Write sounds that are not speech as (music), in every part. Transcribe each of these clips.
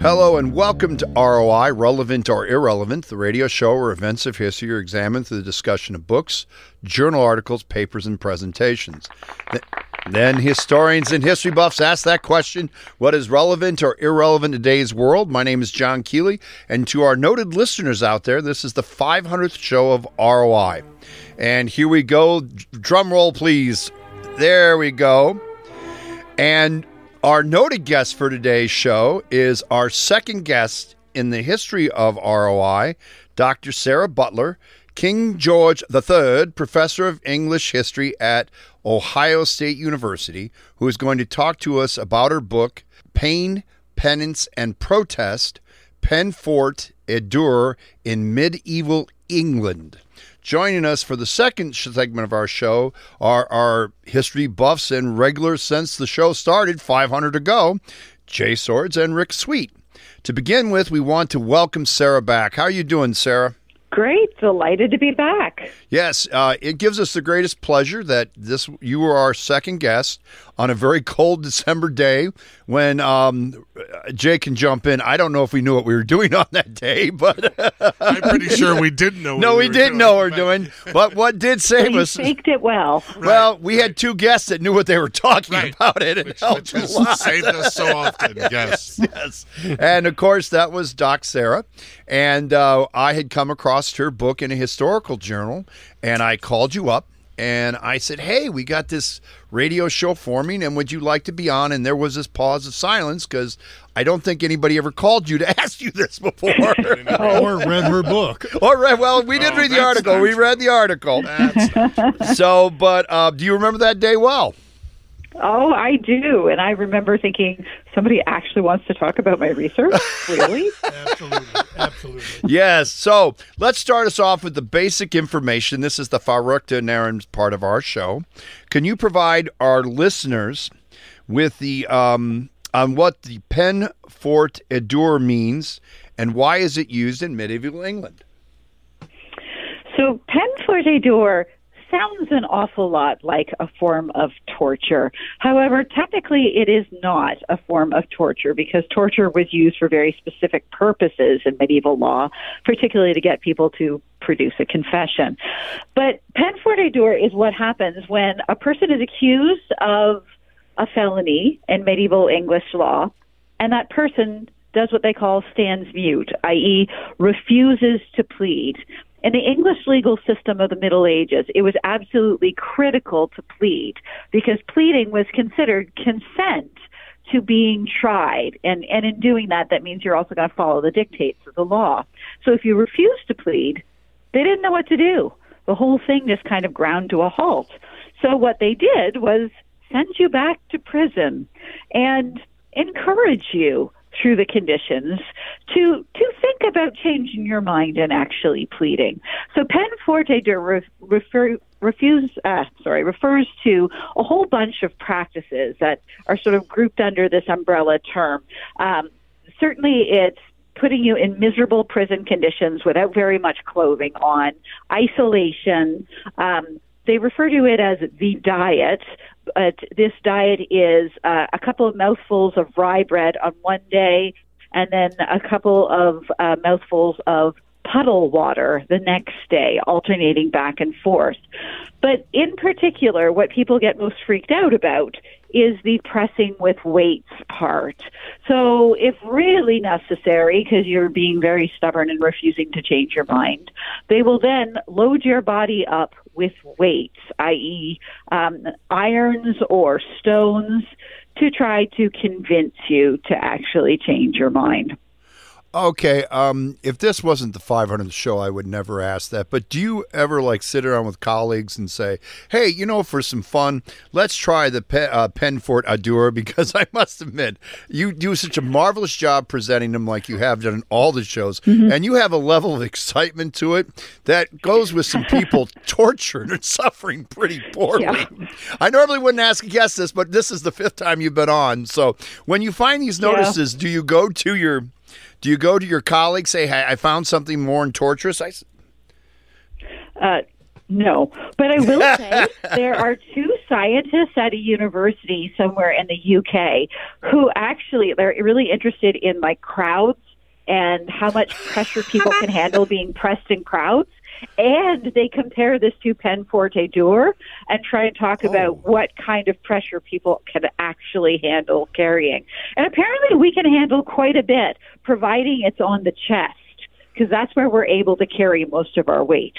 Hello and welcome to ROI, Relevant or Irrelevant, the radio show where events of history are examined through the discussion of books, journal articles, papers, and presentations. Then historians and history buffs ask that question what is relevant or irrelevant in today's world? My name is John Keeley, and to our noted listeners out there, this is the 500th show of ROI. And here we go. Drum roll, please. There we go. And our noted guest for today's show is our second guest in the history of ROI, Dr. Sarah Butler, King George III, professor of English history at Ohio State University, who is going to talk to us about her book, Pain, Penance, and Protest Peine-Forte et Dure in Medieval England. Joining us for the second segment of our show are our history buffs and regulars since the show started 500 ago, Jay Swords and Rick Sweet. To begin with, we want to welcome Sarah back. How are you doing, Sarah? Great, delighted to be back. Yes, uh, it gives us the greatest pleasure that this you were our second guest on a very cold (laughs) December day when um, Jay can jump in. I don't know if we knew what we were doing (laughs) on that day, but (laughs) I'm pretty sure we didn't know. no, we, we didn't know what we were doing. But what did save you us? faked it well. Well, we had two guests that knew what they were talking Right. about it. It helped Which a has lot. saved us so often. Yes. yes. And of course, that was Doc Sarah. And uh, I had come across her book in a historical journal, and I called you up and I said, Hey, we got this radio show forming, and would you like to be on? And there was this pause of silence because I don't think anybody ever called you to (laughs) ask you this before. (laughs) or read her book. (laughs) All right. Well, we did Oh, read the article. We read the article. So, but uh, do you remember that day well? Oh, I do. And I remember thinking somebody actually wants to talk about my research. (laughs) really? Absolutely, absolutely. Yes. So let's start us off with the basic information. This is the Farukta Naran part of our show. Can you provide our listeners with the um, on what the pen fort edur means and why is it used in medieval England? So, peine forte dure sounds an awful lot like a form of torture. However, technically, it is not a form of torture because torture was used for very specific purposes in medieval law, particularly to get people to produce a confession. But peine is what happens when a person is accused of a felony in medieval English law, and that person does what they call stands mute, i.e., refuses to plead. In the English legal system of the Middle Ages, it was absolutely critical to plead because pleading was considered consent to being tried. And, and in doing that, that means you're also going to follow the dictates of the law. So if you refuse to plead, they didn't know what to do. The whole thing just kind of ground to a halt. So what they did was send you back to prison and encourage you through the conditions to to think about changing your mind and actually pleading. So peine forte de re- refer refuse uh, sorry refers to a whole bunch of practices that are sort of grouped under this umbrella term. Um, certainly, it's putting you in miserable prison conditions without very much clothing on, isolation. Um, they refer to it as the diet. But this diet is uh, a couple of mouthfuls of rye bread on one day, and then a couple of uh, mouthfuls of puddle water the next day, alternating back and forth. But in particular, what people get most freaked out about is the pressing with weights part. So, if really necessary, because you're being very stubborn and refusing to change your mind, they will then load your body up with weights, i.e., um, irons or stones, to try to convince you to actually change your mind. Okay, um, if this wasn't the 500th show, I would never ask that. But do you ever like sit around with colleagues and say, "Hey, you know, for some fun, let's try the pe- uh, Peine Forte et Dure"? (laughs) Because I must admit, you do such a marvelous job presenting them, like you have done in all the shows, and you have a level of excitement to it that goes with some people (laughs) tortured and suffering pretty poorly. Yeah. I normally wouldn't ask a guest this, but this is the fifth time you've been on. So when you find these Yeah. notices, do you go to your do you go to your colleagues say, "Hey, I found something more and torturous"? I, s- Uh, no, but I will (laughs) say there are two scientists at a university somewhere in the UK who actually they're really interested in like crowds and how much pressure people can handle being pressed in crowds. And they compare this to Peine Forte Dure and try and talk about what kind of pressure people can actually handle carrying. And apparently we can handle quite a bit, providing it's on the chest, because that's where we're able to carry most of our weight.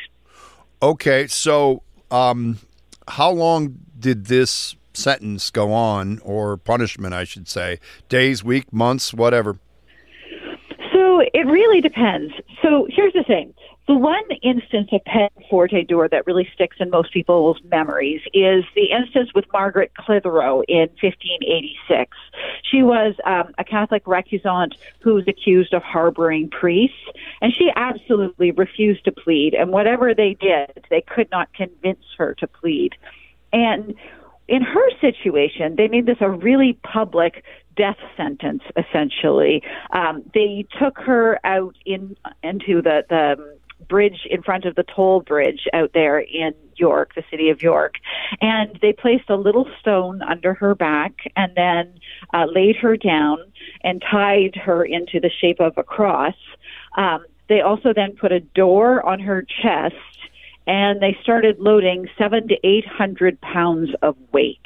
Okay, so um, how long did this sentence go on, or punishment, I should say? Days, week, months, whatever. So it really depends. So here's the thing. The one instance of peine forte that really sticks in most people's memories is the instance with Margaret Clitheroe in 1586. She was um, a Catholic recusant who was accused of harboring priests, and she absolutely refused to plead. And whatever they did, they could not convince her to plead. And in her situation, they made this a really public death sentence. Essentially, um, they took her out in into the the bridge in front of the toll bridge out there in York, the city of York, and they placed a little stone under her back and then uh, laid her down and tied her into the shape of a cross. Um, they also then put a door on her chest and they started loading seven to eight hundred pounds of weight.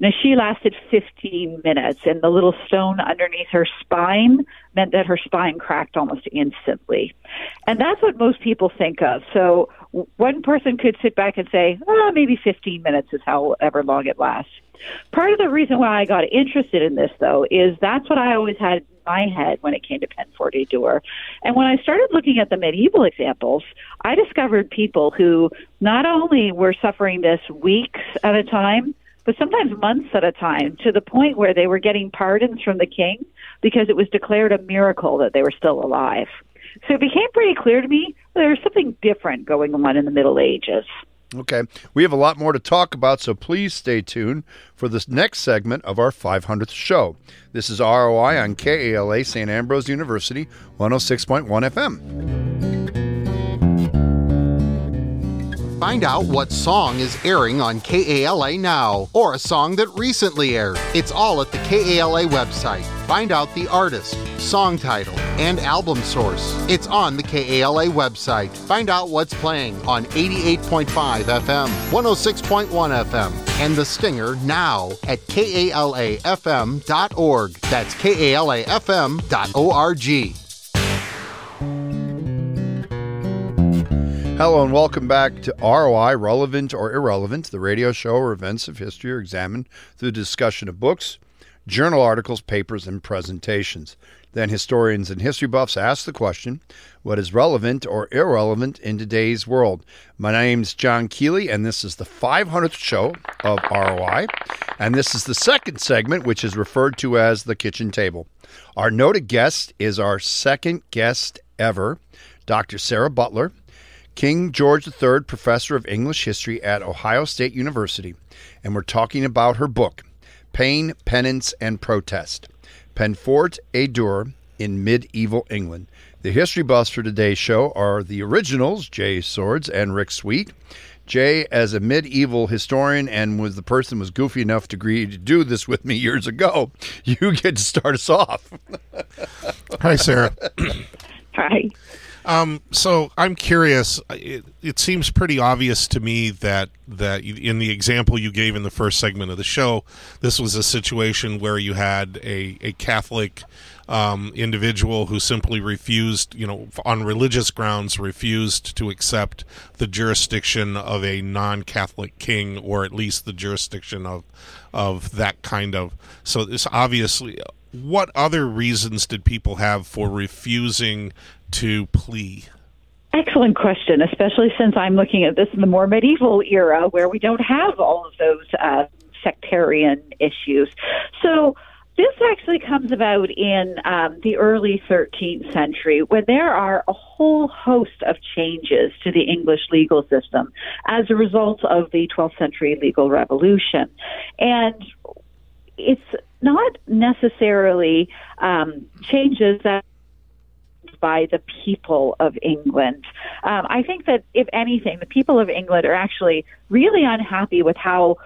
Now she lasted 15 minutes, and the little stone underneath her spine meant that her spine cracked almost instantly. And that's what most people think of. So one person could sit back and say, oh, maybe 15 minutes is however long it lasts. Part of the reason why I got interested in this, though, is that's what I always had in my head when it came to Peine Forte Dure. And when I started looking at the medieval examples, I discovered people who not only were suffering this weeks at a time, but sometimes months at a time, to the point where they were getting pardons from the king because it was declared a miracle that they were still alive. So it became pretty clear to me there was something different going on in the Middle Ages. Okay. We have a lot more to talk about, so please stay tuned for this next segment of our 500th show. This is ROI on KALA St. Ambrose University, 106.1 FM. Find out what song is airing on KALA now, or a song that recently aired. It's all at the KALA website. Find out the artist, song title, and album source. It's on the KALA website. Find out what's playing on 88.5 FM, 106.1 FM, and The Stinger now at KALAFM.org. That's KALAFM.org. Hello and welcome back to ROI, Relevant or Irrelevant, the radio show where events of history are examined through the discussion of books, journal articles, papers, and presentations. Then historians and history buffs ask the question what is relevant or irrelevant in today's world? My name's John Keeley, and this is the 500th show of ROI. And this is the second segment, which is referred to as the kitchen table. Our noted guest is our second guest ever, Dr. Sarah Butler. King George III Professor of English History at Ohio State University, and we're talking about her book, Pain, Penance, and Protest Penfort et Dur in Medieval England. The history buffs for today's show are the originals, Jay Swords and Rick Sweet. Jay, as a medieval historian and was the person was goofy enough to agree to do this with me years ago, (laughs) you get to start us off. (laughs) Hi, Sarah. Hi. Um, so I'm curious. It, it seems pretty obvious to me that that in the example you gave in the first segment of the show, this was a situation where you had a a Catholic um, individual who simply refused, you know, on religious grounds, refused to accept the jurisdiction of a non-Catholic king, or at least the jurisdiction of of that kind of. So this obviously. What other reasons did people have for refusing to plea? Excellent question, especially since I'm looking at this in the more medieval era where we don't have all of those uh, sectarian issues. So, this actually comes about in um, the early 13th century when there are a whole host of changes to the English legal system as a result of the 12th century legal revolution. And it's not necessarily um, changes that by the people of England. Um, I think that, if anything, the people of England are actually really unhappy with how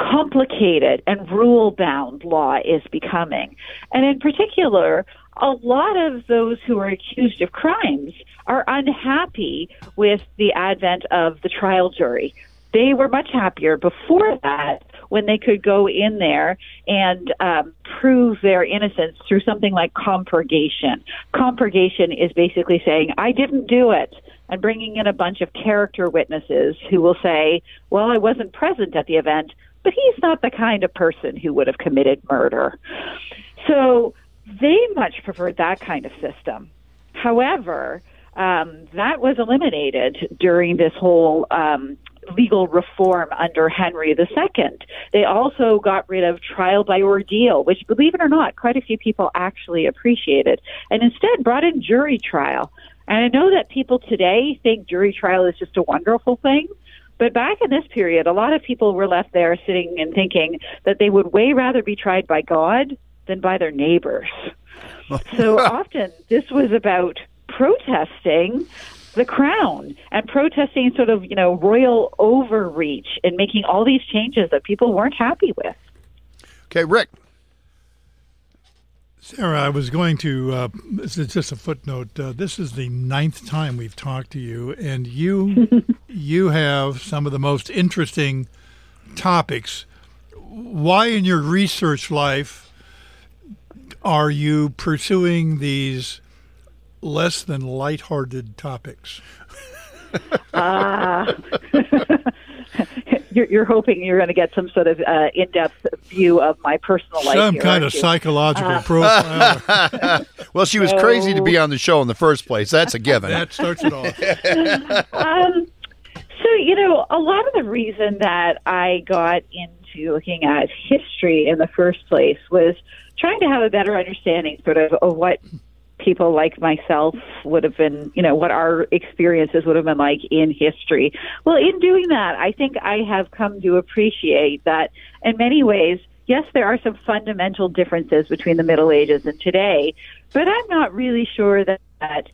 complicated and rule bound law is becoming. And in particular, a lot of those who are accused of crimes are unhappy with the advent of the trial jury. They were much happier before that when they could go in there and um, prove their innocence through something like compurgation. Compurgation is basically saying, I didn't do it, and bringing in a bunch of character witnesses who will say, Well, I wasn't present at the event, but he's not the kind of person who would have committed murder. So they much preferred that kind of system. However, um, that was eliminated during this whole um, legal reform under Henry II. They also got rid of trial by ordeal, which, believe it or not, quite a few people actually appreciated, and instead brought in jury trial. And I know that people today think jury trial is just a wonderful thing. But back in this period, a lot of people were left there sitting and thinking that they would way rather be tried by God than by their neighbors. (laughs) so often this was about protesting the crown and protesting sort of, you know, royal overreach and making all these changes that people weren't happy with. Okay, Rick. Sarah, I was going to. Uh, this is just a footnote. Uh, this is the ninth time we've talked to you, and you (laughs) you have some of the most interesting topics. Why, in your research life, are you pursuing these less than lighthearted topics? (laughs) Ah. (laughs) you're, you're, hoping you're going to get some sort of uh, in-depth view of my personal life. Some here, kind of you? psychological Uh, profile. (laughs) well, she was crazy to be on the show in the first place. That's a given. that starts it off. Um, so, you know, a lot of the reason that I got into looking at history in the first place was trying to have a better understanding, sort of, of what people like myself would have been, you know, what our experiences would have been like in history. Well, in doing that, I think I have come to appreciate that in many ways, yes, there are some fundamental differences between the Middle Ages and today, but I'm not really sure that, that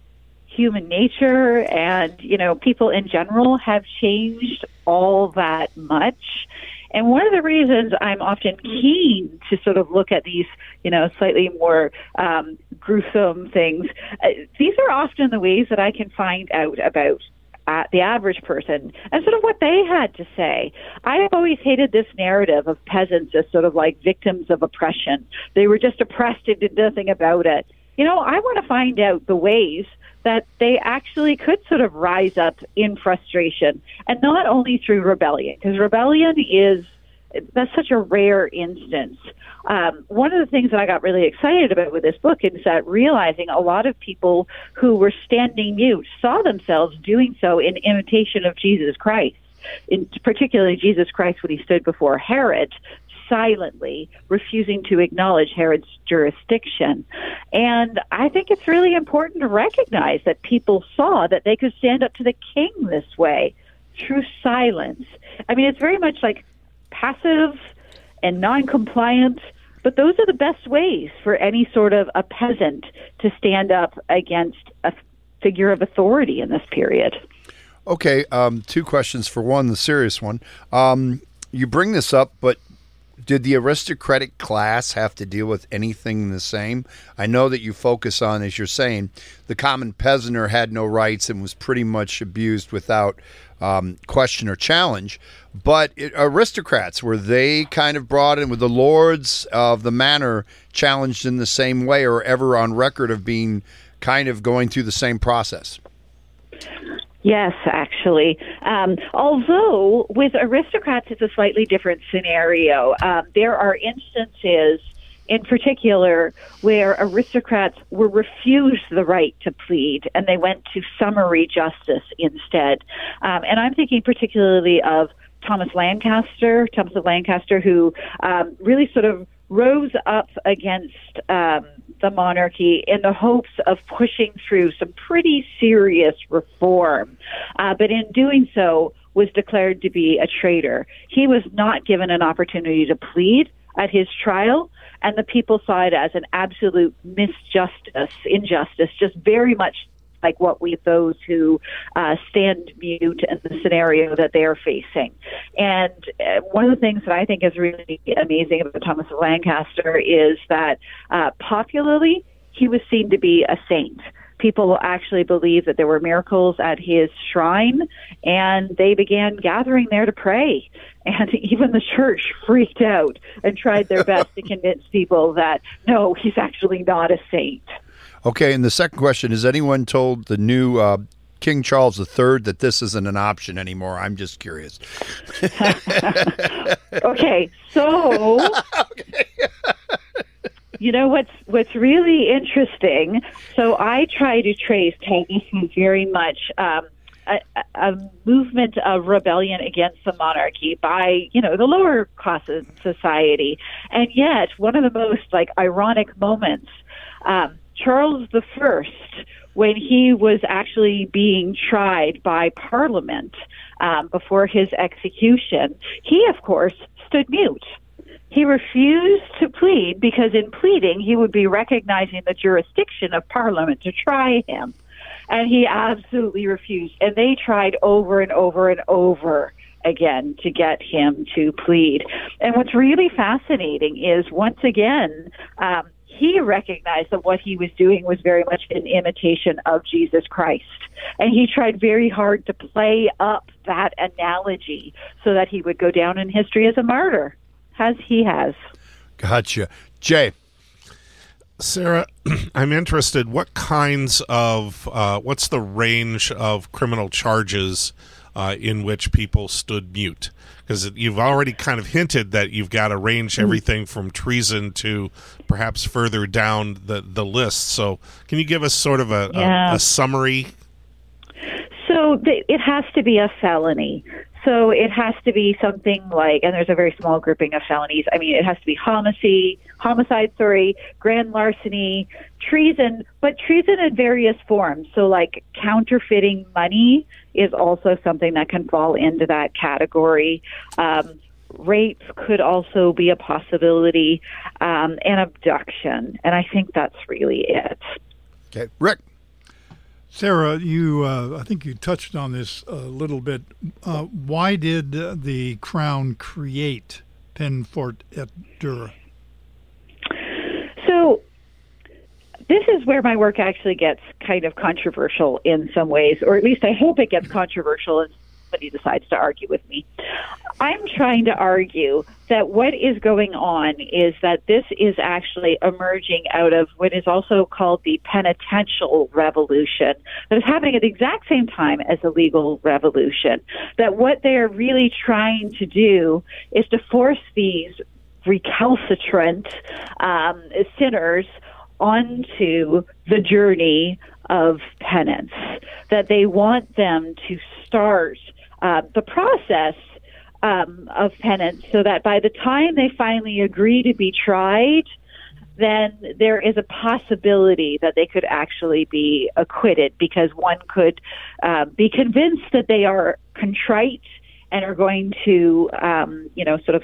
human nature and, you know, people in general have changed all that much. And one of the reasons I'm often keen to sort of look at these, you know, slightly more um, gruesome things, uh, these are often the ways that I can find out about uh, the average person and sort of what they had to say. I have always hated this narrative of peasants as sort of like victims of oppression. They were just oppressed and did nothing about it. You know, I want to find out the ways that they actually could sort of rise up in frustration and not only through rebellion because rebellion is that's such a rare instance. Um, one of the things that I got really excited about with this book is that realizing a lot of people who were standing mute saw themselves doing so in imitation of Jesus Christ, in particularly Jesus Christ when he stood before Herod, silently refusing to acknowledge Herod's jurisdiction. And I think it's really important to recognize that people saw that they could stand up to the king this way through silence. I mean, it's very much like passive and non-compliant but those are the best ways for any sort of a peasant to stand up against a figure of authority in this period. Okay, um, two questions. For one, the serious one. Um, you bring this up, but did the aristocratic class have to deal with anything the same? I know that you focus on, as you're saying, the common peasanter had no rights and was pretty much abused without um, question or challenge. But it, aristocrats were they kind of brought in with the lords of the manor challenged in the same way, or ever on record of being kind of going through the same process? Yes, actually. Um, although with aristocrats, it's a slightly different scenario. Um, there are instances, in particular, where aristocrats were refused the right to plead and they went to summary justice instead. Um, and I'm thinking particularly of Thomas Lancaster, Thomas of Lancaster, who um, really sort of rose up against um, the monarchy in the hopes of pushing through some pretty serious reform. Uh, but in doing so, was declared to be a traitor. He was not given an opportunity to plead at his trial, and the people saw it as an absolute misjustice, injustice, just very much like what we those who uh, stand mute in the scenario that they are facing. And uh, one of the things that I think is really amazing about Thomas of Lancaster is that uh, popularly he was seen to be a saint people actually believed that there were miracles at his shrine, and they began gathering there to pray. And (laughs) even the church freaked out and tried their best to (laughs) convince people that no, he's actually not a saint. Okay, and the second question is anyone told the new uh, King Charles III that this isn't an option anymore? I'm just curious. (laughs) okay, so. okay. (laughs) you know what's what's really interesting? So I try to trace was very much um, a, a movement of rebellion against the monarchy by you know the lower classes in society, and yet one of the most like ironic moments, um, Charles the First, when he was actually being tried by Parliament um, before his execution, he of course stood mute he refused to plead because in pleading he would be recognizing the jurisdiction of Parliament to try him. And he absolutely refused. And they tried over and over and over again to get him to plead. And what's really fascinating is once again, um, he recognized that what he was doing was very much an imitation of Jesus Christ. And he tried very hard to play up that analogy so that he would go down in history as a martyr as he has. Gotcha. Jay. Sarah, (clears throat) I'm interested. What kinds of, uh, what's the range of criminal charges uh, in which people stood mute? Because you've already kind of hinted that you've got to range mm. everything from treason to perhaps further down the, the list. So, can you give us sort of a, yeah. a, a summary? So, it has to be a felony. So it has to be something like, and there's a very small grouping of felonies. I mean, it has to be homicide, homicide, sorry, grand larceny, treason, but treason in various forms. So like counterfeiting money is also something that can fall into that category. Um, rape could also be a possibility, um, and abduction. And I think that's really it. Okay, Rick. Sarah, you uh, I think you touched on this a little bit. Uh, why did the Crown create Peine Forte et Dure? So this is where my work actually gets kind of controversial in some ways, or at least I hope it gets controversial in somebody decides to argue with me. I'm trying to argue that what is going on is that this is actually emerging out of what is also called the penitential revolution that is happening at the exact same time as the legal revolution. That what they're really trying to do is to force these recalcitrant um, sinners onto the journey of penance, that they want them to start uh, the process um, of penance so that by the time they finally agree to be tried, then there is a possibility that they could actually be acquitted because one could uh, be convinced that they are contrite and are going to, um, you know, sort of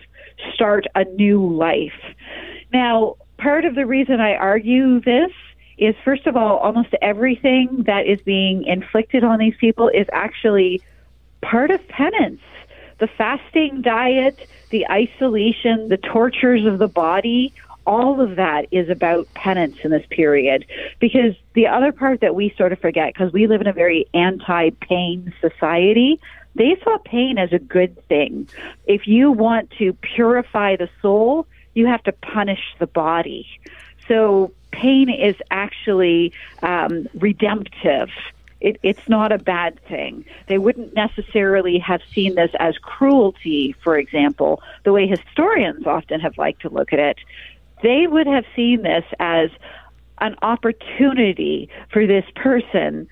start a new life. Now, part of the reason I argue this is, first of all, almost everything that is being inflicted on these people is actually part of penance. The fasting diet, the isolation, the tortures of the body, all of that is about penance in this period. Because the other part that we sort of forget, because we live in a very anti pain society, they saw pain as a good thing. If you want to purify the soul, you have to punish the body. So pain is actually um, redemptive it, it's not a bad thing. They wouldn't necessarily have seen this as cruelty, for example, the way historians often have liked to look at it. They would have seen this as an opportunity for this person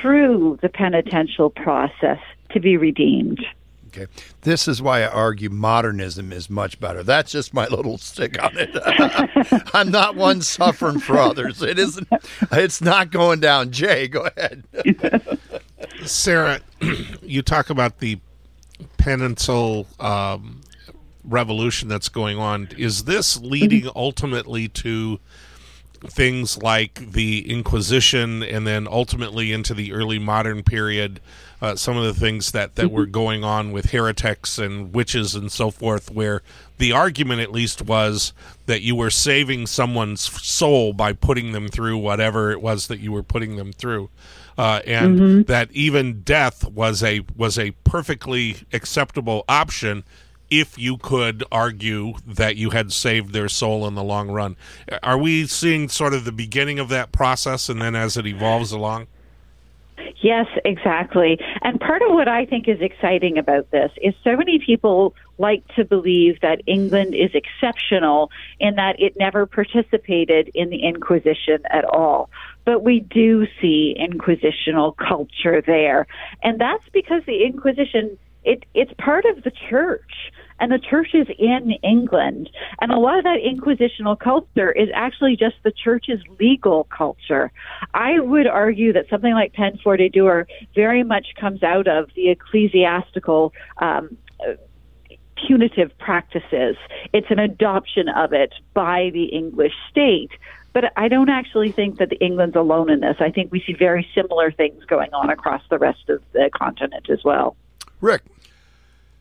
through the penitential process to be redeemed. Okay. This is why I argue modernism is much better. That's just my little stick on it. (laughs) I'm not one suffering for others. It isn't it's not going down. Jay, go ahead. (laughs) Sarah, (clears throat) you talk about the penitential um, revolution that's going on. Is this leading ultimately to things like the Inquisition and then ultimately into the early modern period, uh, some of the things that, that were going on with heretics and witches and so forth, where the argument at least was that you were saving someone's soul by putting them through whatever it was that you were putting them through. Uh, and Mm-hmm. that even death was a was a perfectly acceptable option if you could argue that you had saved their soul in the long run. Are we seeing sort of the beginning of that process and then as it evolves along? Yes, exactly. And part of what I think is exciting about this is so many people like to believe that England is exceptional in that it never participated in the Inquisition at all. But we do see inquisitional culture there. And that's because the Inquisition it, it's part of the church and the churches in England. And a lot of that inquisitional culture is actually just the church's legal culture. I would argue that something like Peine Forte Dure very much comes out of the ecclesiastical um, punitive practices. It's an adoption of it by the English state. But I don't actually think that England's alone in this. I think we see very similar things going on across the rest of the continent as well. Rick.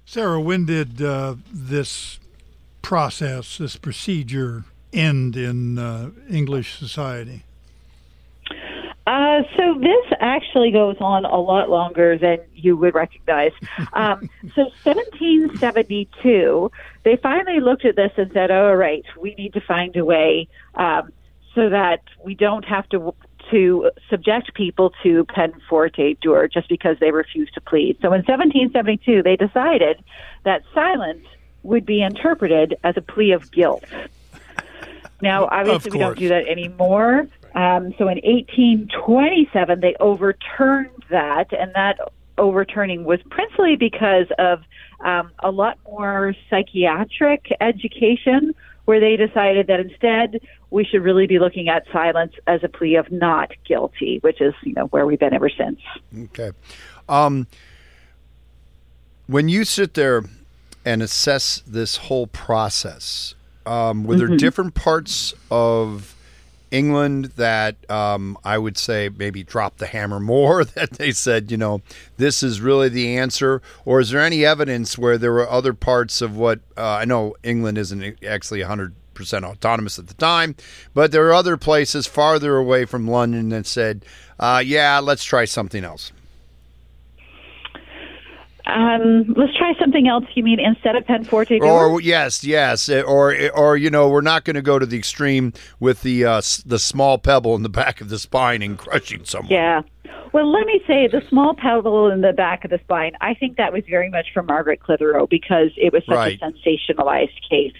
Sarah, when did uh, this process, this procedure, end in uh, English society? Uh, so this actually goes on a lot longer than you would recognize. (laughs) Um, so 1772, they finally looked at this and said, "Oh, right, we need to find a way um, so that we don't have to." To subject people to peine forte dure just because they refuse to plead. So in 1772, they decided that silence would be interpreted as a plea of guilt. Now, obviously, we don't do that anymore. Um, so in 1827, they overturned that, and that overturning was principally because of um, a lot more psychiatric education, where they decided that instead we should really be looking at silence as a plea of not guilty, which is you know where we've been ever since. Okay. Um, when you sit there and assess this whole process, um, were there different parts of England that um, I would say maybe dropped the hammer more, (laughs) that they said, you know, this is really the answer? Or is there any evidence where there were other parts of what uh, I know England isn't actually 100% autonomous at the time, but there are other places farther away from London that said, uh, yeah, let's try something else? Um, let's try something else. You mean instead of peine forte dure? Or yes, yes, eh, or or you know, we're not going to go to the extreme with the uh, the small pebble in the back of the spine and crushing someone. Yeah. Well, let me say the small pebble in the back of the spine. I think that was very much for Margaret Clitheroe because it was such Right. a sensationalized case.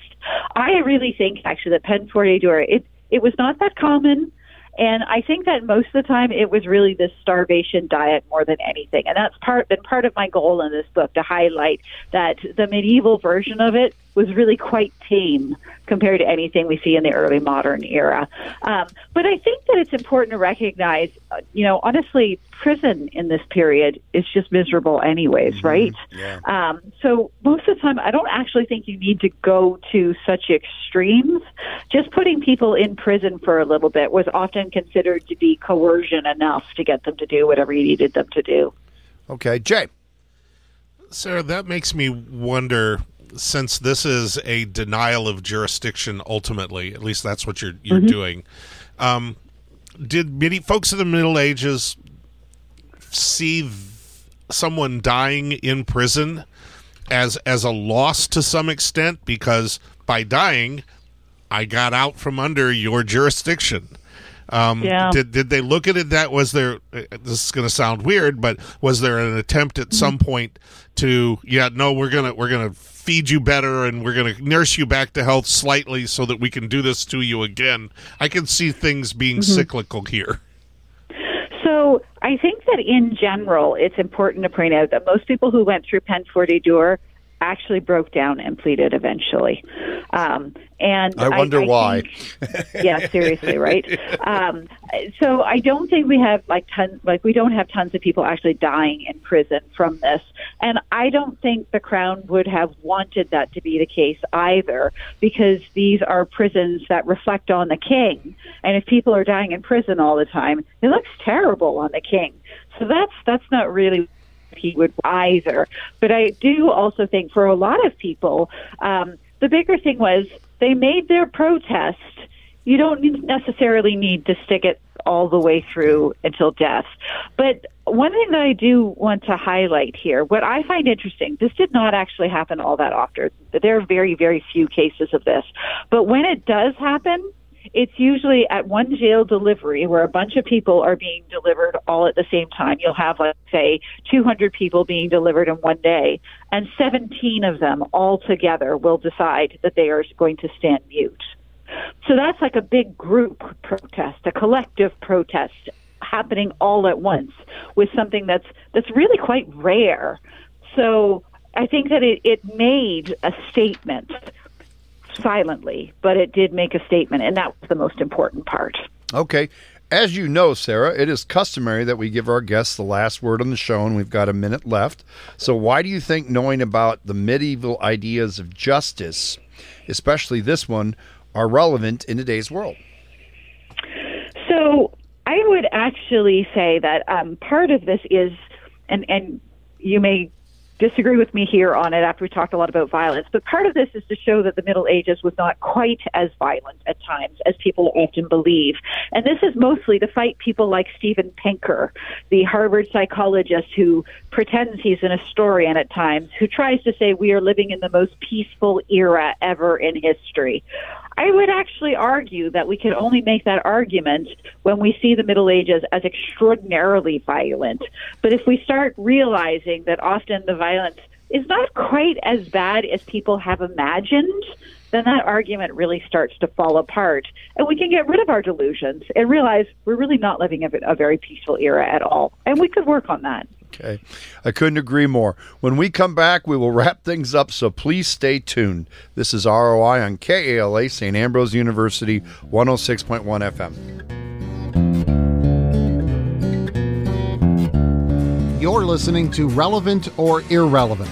I really think actually that peine forte dure it it was not that common. And I think that most of the time it was really this starvation diet more than anything. And that's part been part of my goal in this book to highlight that the medieval version of it was really quite tame compared to anything we see in the early modern era. Um, but I think that it's important to recognize, uh, you know, honestly, prison in this period is just miserable, anyways, right? Yeah. Um, so most of the time, I don't actually think you need to go to such extremes. Just putting people in prison for a little bit was often considered to be coercion enough to get them to do whatever you needed them to do. Okay, Jay. Sarah, that makes me wonder. Since this is a denial of jurisdiction, ultimately, at least that's what you're you're doing. Um, did many folks in the Middle Ages see someone dying in prison as as a loss to some extent because by dying, I got out from under your jurisdiction. Um, Yeah. Did did they look at it that was there? uh, This is going to sound weird, but was there an attempt at some point to yeah no we're gonna we're gonna feed you better and we're gonna nurse you back to health slightly so that we can do this to you again? I can see things being mm-hmm. cyclical here. So I think that in general, it's important to point out that most people who went through peine forte dure actually broke down and pleaded eventually. Um, and I wonder I, I why. Think, yeah, seriously, right? Um, so I don't think we have like tons, like we don't have tons of people actually dying in prison from this, and I don't think the crown would have wanted that to be the case either, because these are prisons that reflect on the king, and if people are dying in prison all the time, it looks terrible on the king. So that's that's not really he would either. But I do also think for a lot of people, um, the bigger thing was they made their protest. You don't necessarily need to stick it all the way through until death. But one thing that I do want to highlight here, what I find interesting, this did not actually happen all that often. There are very, very few cases of this. But when it does happen, it's usually at one jail delivery where a bunch of people are being delivered all at the same time. You'll have, let's say, 200 people being delivered in one day, and 17 of them all together will decide that they are going to stand mute. So that's like a big group protest, a collective protest happening all at once with something that's that's really quite rare. So I think that it, it made a statement silently, but it did make a statement, and that was the most important part. Okay. As you know, Sarah, it is customary that we give our guests the last word on the show, and we've got a minute left. So, why do you think knowing about the medieval ideas of justice, especially this one, are relevant in today's world? So, I would actually say that um, part of this is, and, and you may disagree with me here on it after we talked a lot about violence, but part of this is to show that the Middle Ages was not quite as violent at times as people often believe. And this is mostly to fight people like Steven Pinker, the Harvard psychologist who pretends he's an historian at times, who tries to say we are living in the most peaceful era ever in history. I would actually argue that we can only make that argument when we see the Middle Ages as extraordinarily violent. But if we start realizing that often the violence is not quite as bad as people have imagined, then that argument really starts to fall apart. And we can get rid of our delusions and realize we're really not living in a very peaceful era at all. And we could work on that. Okay. I couldn't agree more. When we come back, we will wrap things up, so please stay tuned. This is ROI on KALA, St. Ambrose University, 106.1 FM. You're listening to Relevant or Irrelevant.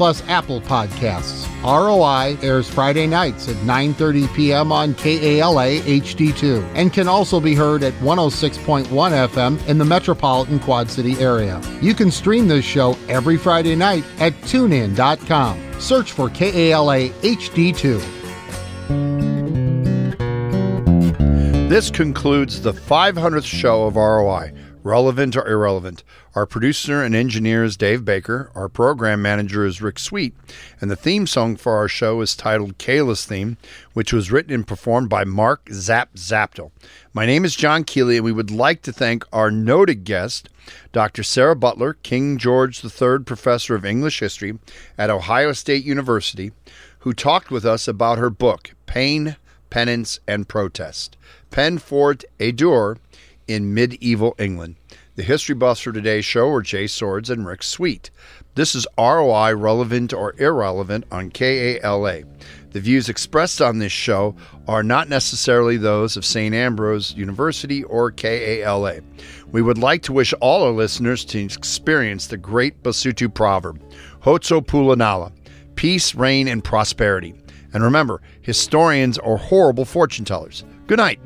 plus Apple Podcasts. ROI airs Friday nights at 9:30 p.m. on KALA HD2 and can also be heard at 106.1 FM in the metropolitan Quad City area. You can stream this show every Friday night at tunein.com. Search for KALA HD2. This concludes the 500th show of ROI, relevant or irrelevant. Our producer and engineer is Dave Baker. Our program manager is Rick Sweet. And the theme song for our show is titled Kayla's Theme, which was written and performed by Mark Zap Zaptel. My name is John Keeley, and we would like to thank our noted guest, Dr. Sarah Butler, King George III Professor of English History at Ohio State University, who talked with us about her book, Pain, Penance, and Protest Peine Forte et Dure in Medieval England. The history buffs for today's show are Jay Swords and Rick Sweet. This is ROI relevant or irrelevant on KALA. The views expressed on this show are not necessarily those of St. Ambrose University or KALA. We would like to wish all our listeners to experience the great Basotho proverb, Khotso Pula Nala, peace, rain, and prosperity. And remember, historians are horrible fortune tellers. Good night.